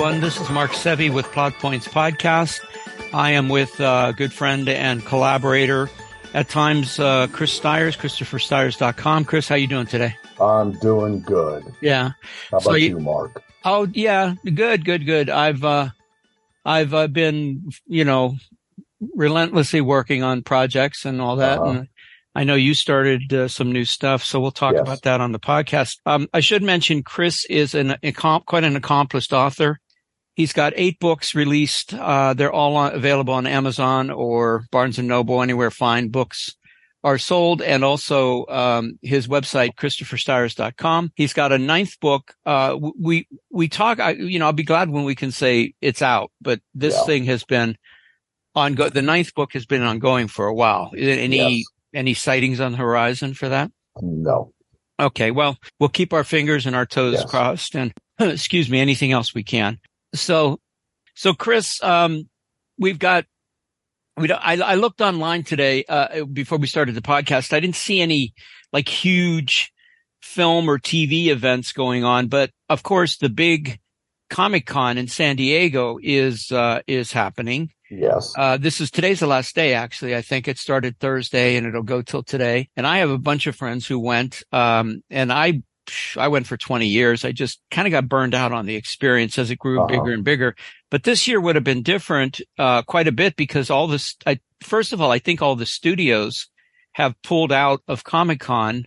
This is Mark Sevi with Plot Points Podcast. I am with a uh, good friend and collaborator at times, uh, Chris Stires, ChristopherStires.com. Chris, how you doing today? I'm doing good. Yeah. How about so you, you, Mark? Oh, yeah. Good, good, good. I've, uh, I've uh, been, you know, relentlessly working on projects and all that. Uh-huh. And I know you started uh, some new stuff, so we'll talk yes. about that on the podcast. Um, I should mention Chris is an, a comp, quite an accomplished author. He's got eight books released. Uh, they're all on, available on Amazon or Barnes and Noble, anywhere fine books are sold. And also, um, his website, ChristopherStires.com. He's got a ninth book. Uh, we, we talk, I, you know, I'll be glad when we can say it's out, but this yeah. thing has been ongoing. The ninth book has been ongoing for a while. Any, yes. any sightings on the horizon for that? No. Okay. Well, we'll keep our fingers and our toes yes. crossed and excuse me, anything else we can. So, so Chris, um, we've got, we, I, I looked online today, uh, before we started the podcast. I didn't see any like huge film or TV events going on, but of course the big Comic Con in San Diego is, uh, is happening. Yes. Uh, this is today's the last day, actually. I think it started Thursday and it'll go till today. And I have a bunch of friends who went, um, and I I went for 20 years. I just kind of got burned out on the experience as it grew uh-huh. bigger and bigger. But this year would have been different, uh, quite a bit because all this, I, first of all, I think all the studios have pulled out of Comic Con.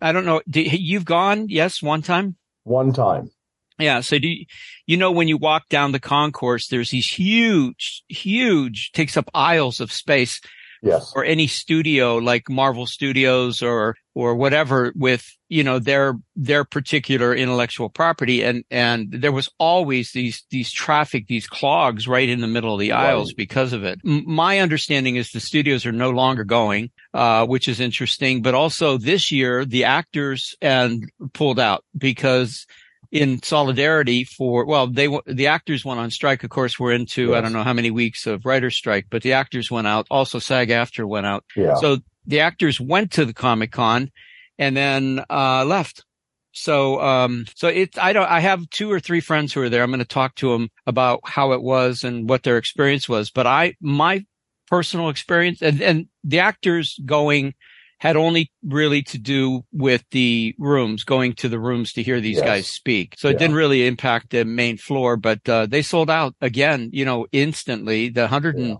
I don't know. Do, you've gone? Yes. One time? One time. Yeah. So do you, you know, when you walk down the concourse, there's these huge, huge, takes up aisles of space. Yes. Or any studio like Marvel Studios or or whatever with, you know, their, their particular intellectual property. And, and there was always these, these traffic, these clogs right in the middle of the aisles because of it. M- my understanding is the studios are no longer going, uh, which is interesting. But also this year, the actors and pulled out because in solidarity for, well, they, the actors went on strike. Of course, we're into, yes. I don't know how many weeks of writer's strike, but the actors went out. Also SAG-AFTRA went out. Yeah. So the actors went to the Comic Con and then uh, left. So, um, so it, I don't, I have two or three friends who are there. I'm going to talk to them about how it was and what their experience was. But I, my personal experience and, and the actors going had only really to do with the rooms, going to the rooms to hear these yes. guys speak. So it yeah. didn't really impact the main floor, but, uh, they sold out again, you know, instantly. The hundred and, yeah.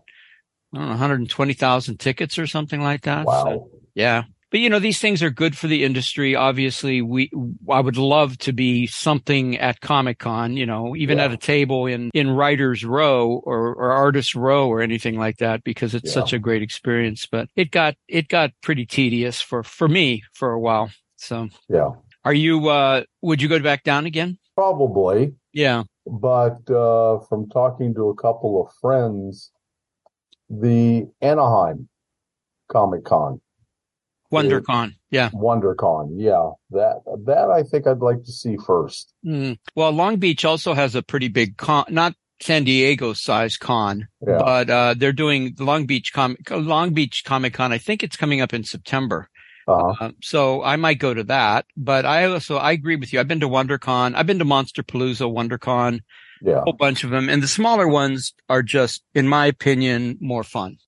I don't know, 120,000 tickets or something like that. Wow. So, yeah. But you know, these things are good for the industry. Obviously, we, I would love to be something at Comic Con, you know, even yeah. at a table in, in Writers Row or, or Artist Row or anything like that because it's yeah. such a great experience. But it got, it got pretty tedious for, for me for a while. So, yeah. Are you, uh, would you go back down again? Probably. Yeah. But, uh, from talking to a couple of friends, the Anaheim Comic Con. WonderCon, yeah. WonderCon, yeah. That that I think I'd like to see first. Mm. Well, Long Beach also has a pretty big con, not San Diego size con, yeah. but uh, they're doing the Long Beach Com Long Beach Comic Con. I think it's coming up in September. Uh-huh. Uh, so I might go to that, but I also, I agree with you. I've been to WonderCon. I've been to Monsterpalooza, WonderCon yeah. a whole bunch of them. And the smaller ones are just, in my opinion, more fun.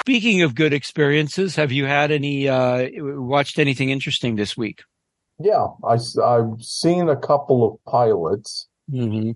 Speaking of good experiences, have you had any, uh, watched anything interesting this week? Yeah, I, I've seen a couple of pilots. Mm-hmm.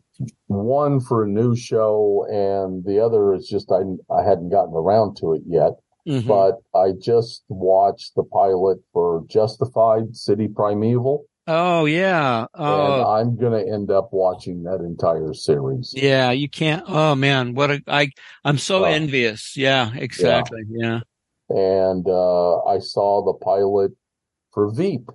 One for a new show, and the other is just I I hadn't gotten around to it yet. Mm-hmm. But I just watched the pilot for Justified City Primeval. Oh yeah. Oh. And I'm going to end up watching that entire series. Yeah, you can't. Oh man, what a I I'm so uh, envious. Yeah, exactly. Yeah. yeah. And uh I saw the pilot for Veep.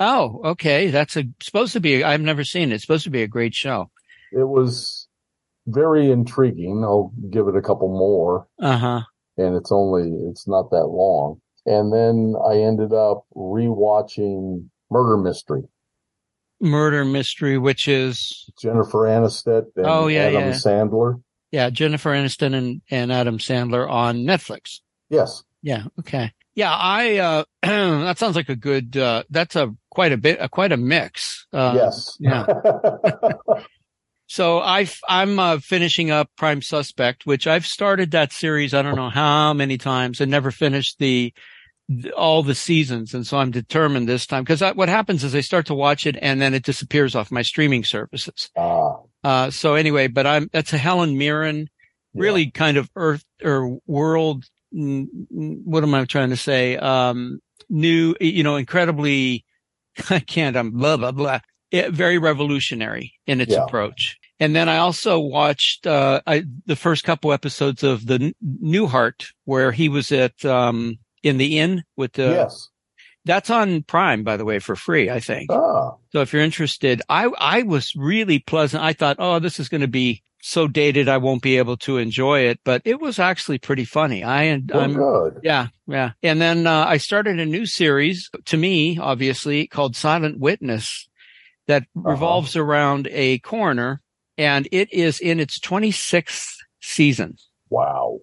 Oh, okay. That's a supposed to be I've never seen it. It's supposed to be a great show. It was very intriguing. I'll give it a couple more. Uh-huh. And it's only it's not that long. And then I ended up rewatching Murder Mystery. Murder Mystery, which is Jennifer Aniston and oh, yeah, Adam yeah. Sandler. Yeah, Jennifer Aniston and, and Adam Sandler on Netflix. Yes. Yeah. Okay. Yeah, I uh, that sounds like a good. Uh, that's a quite a bit, uh, quite a mix. Uh, yes. Yeah. so I I'm uh, finishing up Prime Suspect, which I've started that series. I don't know how many times and never finished the all the seasons, and so I'm determined this time because what happens is I start to watch it and then it disappears off my streaming services. Ah. Uh, so anyway, but I'm that's a Helen Mirren, really yeah. kind of Earth or world what am I trying to say? Um, new, you know, incredibly, I can't, I'm blah, blah, blah. It, very revolutionary in its yeah. approach. And then I also watched, uh, I, the first couple episodes of the Newhart where he was at, um, in the inn with the, yes. That's on Prime, by the way, for free, I think. Ah. So if you're interested, I, I was really pleasant. I thought, oh, this is going to be so dated I won't be able to enjoy it, but it was actually pretty funny. I oh, I'm good. Yeah, yeah. And then uh, I started a new series to me, obviously, called Silent Witness that uh-huh. revolves around a coroner and it is in its 26th season. Wow.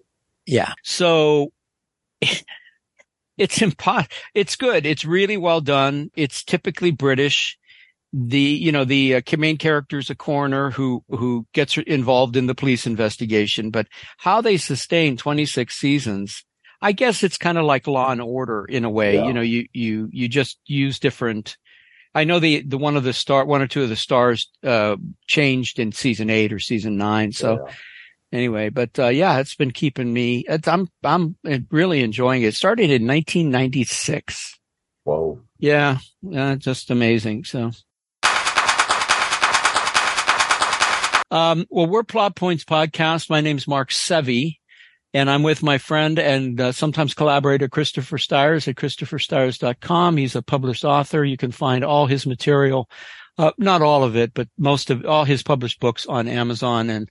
Yeah. So it's impo- it's good. It's really well done. It's typically British the you know the uh, main character is a coroner who who gets involved in the police investigation but how they sustain 26 seasons i guess it's kind of like law and order in a way yeah. you know you you you just use different i know the the one of the star one or two of the stars uh changed in season 8 or season 9 so yeah. Anyway but uh yeah it's been keeping me i'm i'm really enjoying it, it started in 1996 whoa yeah, uh, just amazing. So Um, well, we're Plot Points Podcast. My name's Mark Sevi, and I'm with my friend and uh, sometimes collaborator Christopher Stires at christopherstires.com. He's a published author. You can find all his material, uh, not all of it, but most of all his published books on Amazon and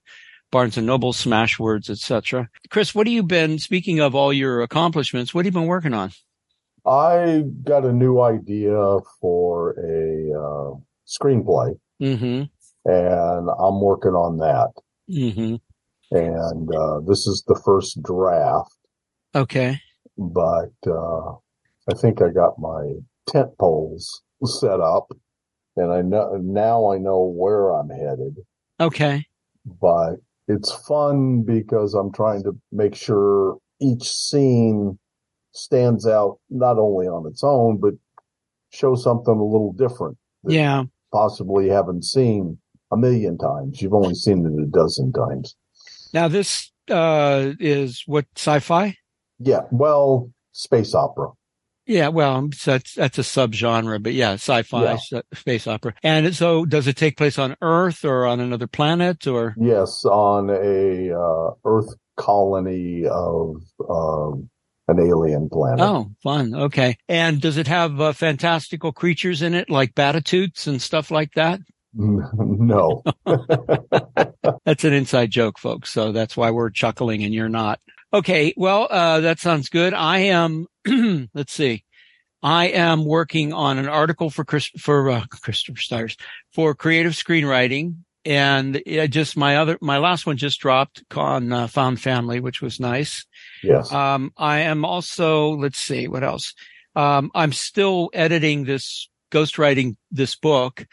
Barnes and Noble, Smashwords, etc. Chris, what have you been, speaking of all your accomplishments, what have you been working on? I got a new idea for a uh, screenplay. Mm-hmm and I'm working on that. Mm-hmm. And uh, this is the first draft. Okay. But uh, I think I got my tent poles set up, and I know now I know where I'm headed. Okay. But it's fun because I'm trying to make sure each scene stands out not only on its own, but show something a little different. Yeah. Possibly haven't seen a million times. You've only seen it a dozen times. Now, this uh, is what sci-fi? Yeah, well, space opera. Yeah, well, that's that's a subgenre, but yeah, sci-fi, yeah. space opera. And so, does it take place on Earth or on another planet, or? Yes, on a uh, Earth colony of um, an alien planet. Oh, fun. Okay. And does it have uh, fantastical creatures in it, like Batatuts and stuff like that? No. that's an inside joke, folks. So that's why we're chuckling and you're not. Okay. Well, uh, that sounds good. I am, let's see. I am working on an article for Chris, for uh, Christopher Stires for creative screenwriting. And just my other, my last one just dropped on uh, Found Family, which was nice. Yes. Um, I am also, let's see, what else? Um, I'm still editing this, ghostwriting this book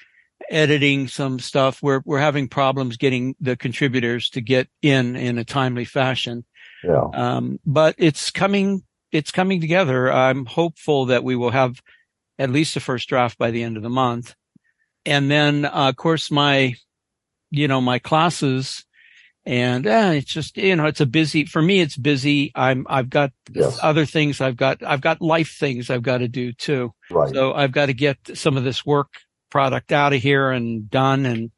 editing some stuff. We're we're having problems getting the contributors to get in in a timely fashion. Yeah. Um, but it's coming. It's coming together. I'm hopeful that we will have at least a first draft by the end of the month, and then uh, of course my, you know, my classes. And eh, it's just you know it's a busy for me. It's busy. I'm I've got yes. other things. I've got I've got life things I've got to do too. Right. So I've got to get some of this work product out of here and done and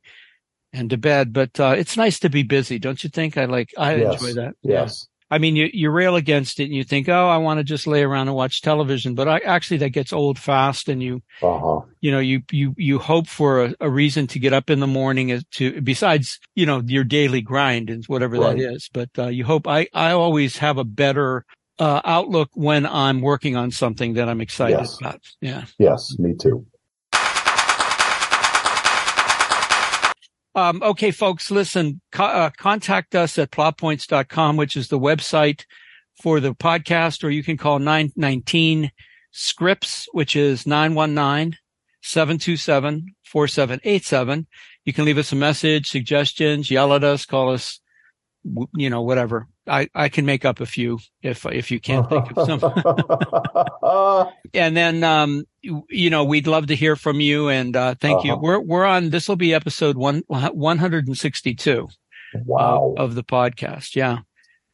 and to bed. But uh, it's nice to be busy, don't you think? I like I yes. enjoy that. Yes. I mean, you you rail against it and you think, oh, I want to just lay around and watch television, but I, actually that gets old fast, and you uh-huh. you know you you you hope for a, a, reason to get up in the morning to besides you know your daily grind and whatever right. that is. But uh, you hope I I always have a better uh, outlook when I'm working on something that I'm excited yes. about. Yeah. Yes, me too. Um, okay, folks, listen, co- uh, contact us at plotpoints.com, which is the website for the podcast, or you can call 919 scripts, which is 919 727 4787. You can leave us a message, suggestions, yell at us, call us, you know, whatever. I, I can make up a few if if you can't think of some. and then um, you, know we'd love to hear from you and uh, thank uh-huh. you. We're we're on this will be episode one one hundred and sixty two. Wow. of the podcast. Yeah.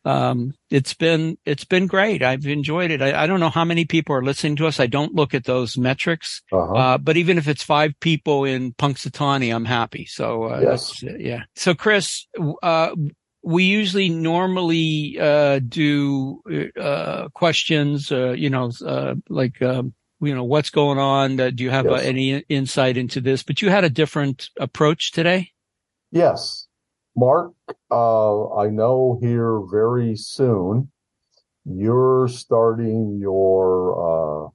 Um, it's been it's been great. I've enjoyed it. I, I, don't know how many people are listening to us. I don't look at those metrics, uh-huh. uh, but even if it's five people in Punxsutawney, I'm happy. So uh, yes, yeah. So Chris, uh, we usually normally uh, do uh, questions. Uh, you know, like um, you know what's going on. do you have yes. any insight into this? But you had a different approach today. Yes. Mark, uh, I know here very soon you're starting your uh,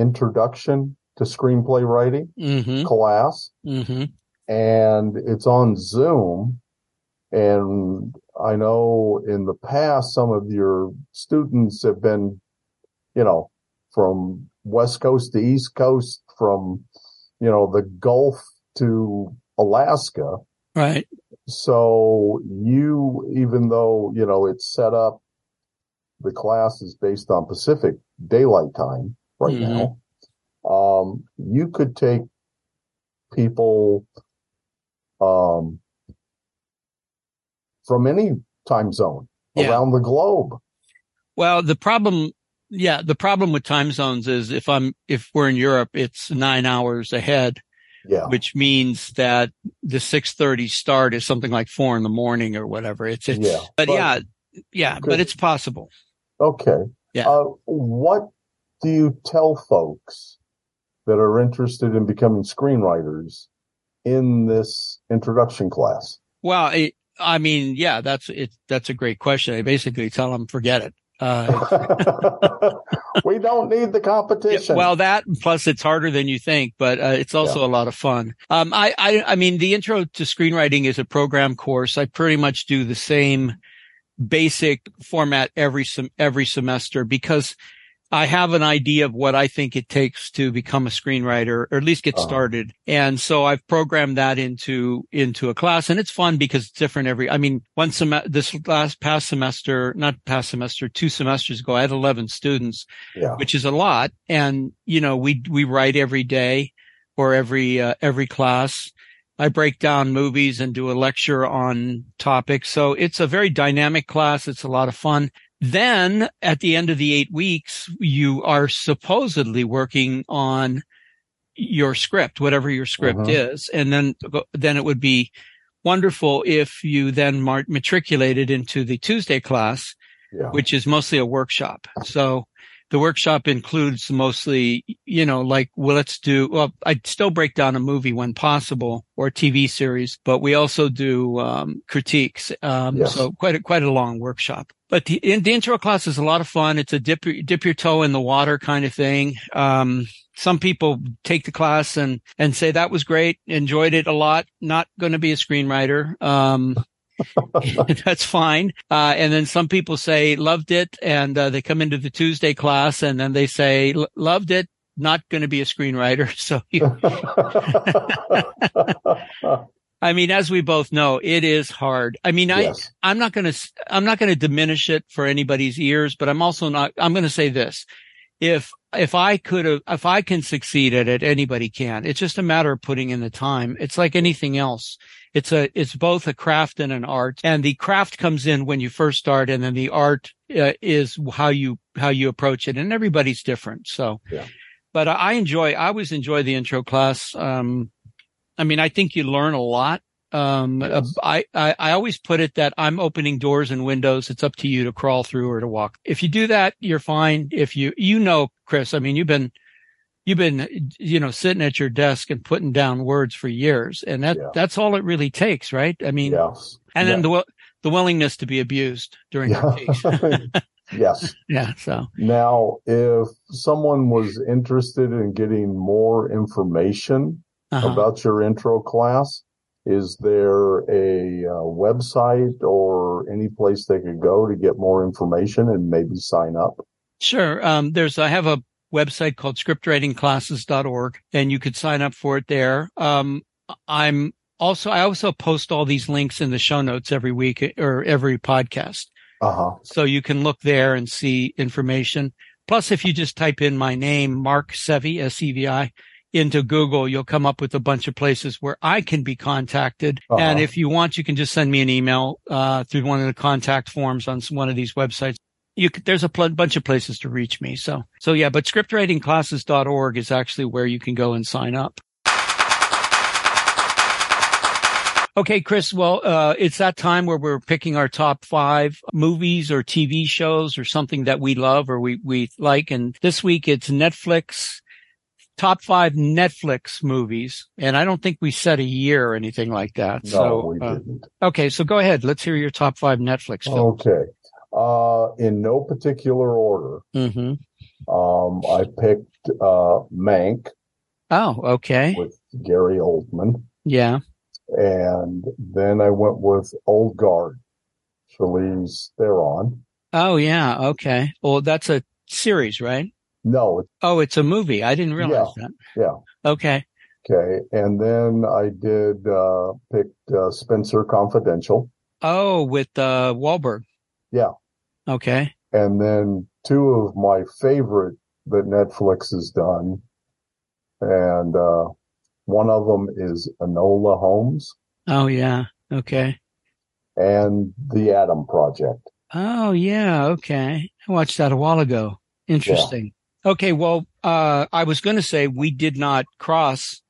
introduction to screenplay writing mm-hmm. class, mm-hmm. and it's on Zoom. And I know in the past, some of your students have been, you know, from West Coast to East Coast, from, you know, the Gulf to Alaska. Right. So you, even though, you know, it's set up, the class is based on Pacific daylight time right mm-hmm. now. Um, you could take people, um, from any time zone yeah. around the globe. Well, the problem, yeah, the problem with time zones is if I'm, if we're in Europe, it's nine hours ahead yeah. which means that the 630 start is something like four in the morning or whatever. It's, it's yeah. But, but yeah, yeah, but it's possible. Okay. Yeah. Uh, what do you tell folks that are interested in becoming screenwriters in this introduction class? Well, it, I mean, yeah, that's it. That's a great question. I basically tell them, forget it. Uh, we don't need the competition. well, that plus it's harder than you think, but uh, it's also yeah. a lot of fun. Um, I, I, I mean, the intro to screenwriting is a program course. I pretty much do the same basic format every sem- every semester because I have an idea of what I think it takes to become a screenwriter or at least get uh-huh. started. And so I've programmed that into, into a class and it's fun because it's different every, I mean, one semester, this last past semester, not past semester, two semesters ago, I had 11 students, yeah. which is a lot. And, you know, we, we write every day or every, uh, every class. I break down movies and do a lecture on topics. So it's a very dynamic class. It's a lot of fun. Then at the end of the eight weeks, you are supposedly working on your script, whatever your script uh-huh. is. And then, then it would be wonderful if you then matriculated into the Tuesday class, yeah. which is mostly a workshop. So the workshop includes mostly, you know, like, well, let's do, well, I still break down a movie when possible or TV series, but we also do, um, critiques. Um, yes. so quite a, quite a long workshop. But the, in, the intro class is a lot of fun. It's a dip, dip your toe in the water kind of thing. Um, some people take the class and, and say that was great, enjoyed it a lot, not going to be a screenwriter. Um, that's fine. Uh, and then some people say loved it and uh, they come into the Tuesday class and then they say loved it, not going to be a screenwriter. So you, I mean, as we both know, it is hard. I mean, yes. I, I'm not going to, I'm not going to diminish it for anybody's ears, but I'm also not, I'm going to say this. If, if I could have, if I can succeed at it, anybody can. It's just a matter of putting in the time. It's like anything else. It's a, it's both a craft and an art. And the craft comes in when you first start. And then the art uh, is how you, how you approach it. And everybody's different. So, yeah. but I enjoy, I always enjoy the intro class. Um, I mean, I think you learn a lot. Um, yes. I, I, I always put it that I'm opening doors and windows. It's up to you to crawl through or to walk. If you do that, you're fine. If you, you know, Chris, I mean, you've been, you've been, you know, sitting at your desk and putting down words for years. And that, yeah. that's all it really takes, right? I mean, yes. and yeah. then the, the willingness to be abused during yeah. yes. Yeah. So now, if someone was interested in getting more information uh-huh. about your intro class, is there a, uh, website or any place they could go to get more information and maybe sign up? Sure. Um, there's, I have a website called scriptwritingclasses.org and you could sign up for it there. Um, I'm also, I also post all these links in the show notes every week or every podcast. Uh-huh. So you can look there and see information. Plus, if you just type in my name, Mark Sevi, S-E-V-I, into Google, you'll come up with a bunch of places where I can be contacted. Uh-huh. And if you want, you can just send me an email, uh, through one of the contact forms on one of these websites. You could, there's a pl- bunch of places to reach me. So, so yeah, but scriptwritingclasses.org is actually where you can go and sign up. Okay, Chris. Well, uh, it's that time where we're picking our top five movies or TV shows or something that we love or we, we like. And this week it's Netflix top five Netflix movies. And I don't think we set a year or anything like that. No, so, we uh, didn't. Okay. So go ahead. Let's hear your top five Netflix films. Okay. Uh, in no particular order. Mm-hmm. Um, I picked, uh, Mank. Oh, okay. With Gary Oldman. Yeah. And then I went with Old Guard, Charlize Theron. Oh yeah, okay. Well, that's a series, right? No. Oh, it's a movie. I didn't realize yeah, that. Yeah. Okay. Okay. And then I did uh picked uh, Spenser Confidential. Oh, with uh Wahlberg. Yeah. Okay. And then two of my favorite that Netflix has done. And uh one of them is Enola Holmes. Oh yeah. Okay. And the Adam Project. Oh yeah. Okay. I watched that a while ago. Interesting. Okay. Well, uh, I was going to say we did not cross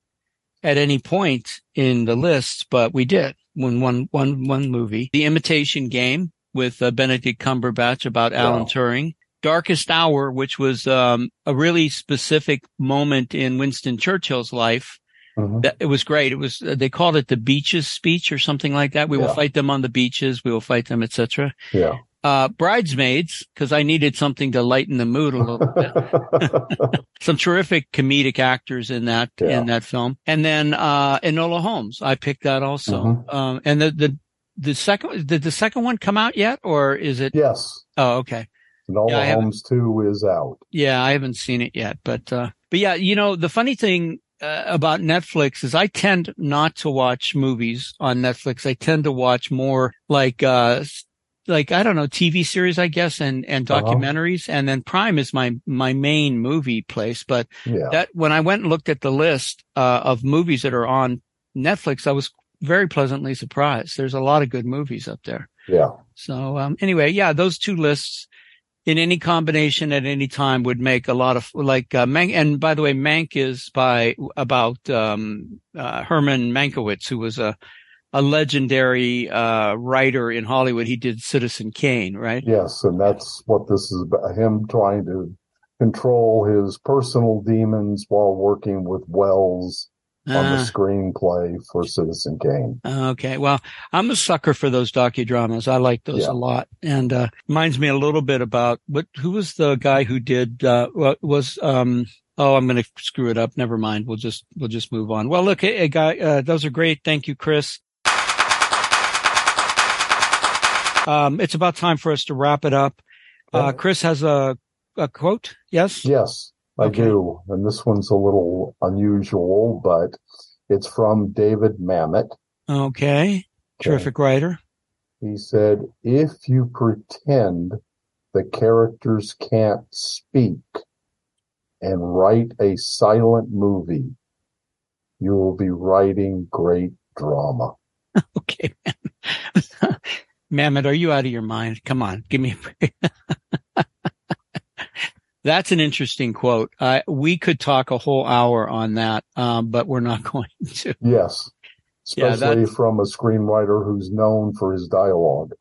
at any point in the list, but we did when one, one, one movie, The Imitation Game with uh, Benedict Cumberbatch about yeah. Alan Turing. Darkest Hour, which was um, a really specific moment in Winston Churchill's life Mm-hmm. It was great. It was, uh, they called it the beaches speech or something like that. We yeah. will fight them on the beaches. We will fight them, etc. Yeah. Uh, bridesmaids, cause I needed something to lighten the mood a little bit. Some terrific comedic actors in that, yeah. in that film. And then, uh, Enola Holmes. I picked that also. Mm-hmm. Um, and the, the, the second, did the second one come out yet or is it? Yes. Oh, okay. Enola yeah, Holmes 2 is out. Yeah, I haven't seen it yet, but, uh, but yeah, you know, the funny thing uh, about Netflix is I tend not to watch movies on Netflix. I tend to watch more like, uh, like, I don't know, TV series, I guess, and, and uh-huh. documentaries. Uh-huh. And then Prime is my, my main movie place. But yeah. that, when I went and looked at the list, uh, of movies that are on Netflix, I was very pleasantly surprised. There's a lot of good movies up there. Yeah. So, um, anyway, yeah, those two lists, in any combination at any time would make a lot of like uh, Mank. And by the way, Mank is by about um, uh, Herman Mankiewicz, who was a a legendary uh, writer in Hollywood. He did Citizen Kane, right? Yes, and that's what this is about. Him trying to control his personal demons while working with Welles on the ah. screenplay for Citizen Kane. Okay. Well, I'm a sucker for those docudramas. I like those yeah. a lot. And, uh, reminds me a little bit about what, who was the guy who did, uh, what was, um, Oh, I'm going to screw it up. Never mind. We'll just, we'll just move on. Well, look, hey, guy, uh, those are great. Thank you, Chris. Um, it's about time for us to wrap it up. Uh, Chris has a, a quote. Yes. Yes. I okay. do. And this one's a little unusual, but it's from David Mamet. Okay. okay. Terrific writer. He said, if you pretend the characters can't speak and write a silent movie, you will be writing great drama. okay, man. Mamet, are you out of your mind? Come on, give me a break. That's an interesting quote. Uh, we could talk a whole hour on that, um, but we're not going to. Yes. Especially yeah, from a screenwriter who's known for his dialogue.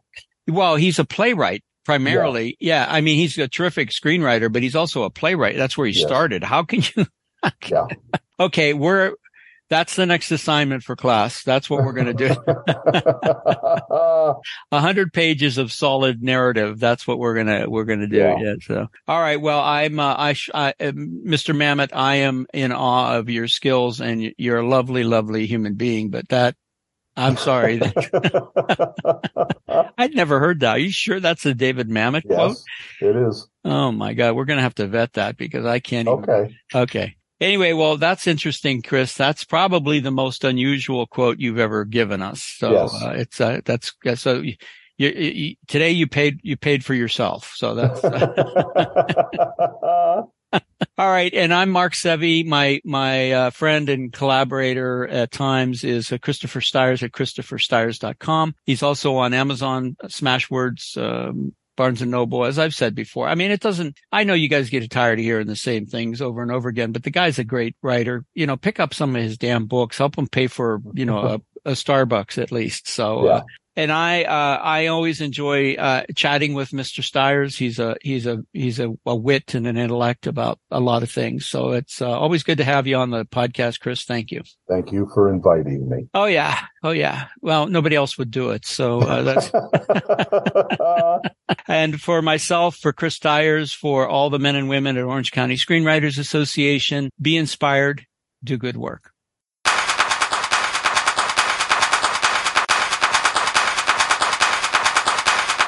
Well, he's a playwright primarily. Yeah. yeah. I mean, he's a terrific screenwriter, but he's also a playwright. That's where he yes. started. How can you? yeah. Okay. We're, that's the next assignment for class. That's what we're going to do. A hundred pages of solid narrative. That's what we're going to, we're going to do. Yeah. yeah. So, all right. Well, I'm, uh, I, sh- I uh, Mr. Mamet, I am in awe of your skills and you're a lovely, lovely human being, but that I'm sorry. I'd never heard that. Are you sure that's a David Mamet yes, quote? It is. Oh my God. We're going to have to vet that because I can't. Even... Okay. Okay. Anyway, well, that's interesting, Chris. That's probably the most unusual quote you've ever given us. So yes. uh, it's uh, that's so. You, you, you, today you paid you paid for yourself. So that's. All right, and I'm Mark Sevi. My my uh, friend and collaborator at times is uh, Christopher Stires at christopherstires.com. He's also on Amazon, Smashwords, um, Barnes and Noble, as I've said before. I mean, it doesn't, I know you guys get tired of hearing the same things over and over again, but the guy's a great writer. You know, pick up some of his damn books, help him pay for, you know, a, a Starbucks at least. So, yeah. uh, and I, uh, I always enjoy, uh, chatting with Mr. Stires. He's a, he's a, he's a, a, wit and an intellect about a lot of things. So it's uh, always good to have you on the podcast, Chris. Thank you. Thank you for inviting me. Oh yeah. Oh yeah. Well, nobody else would do it. So uh, that's, and for myself, for Chris Stires, for all the men and women at Orange County Screenwriters Association, be inspired, do good work.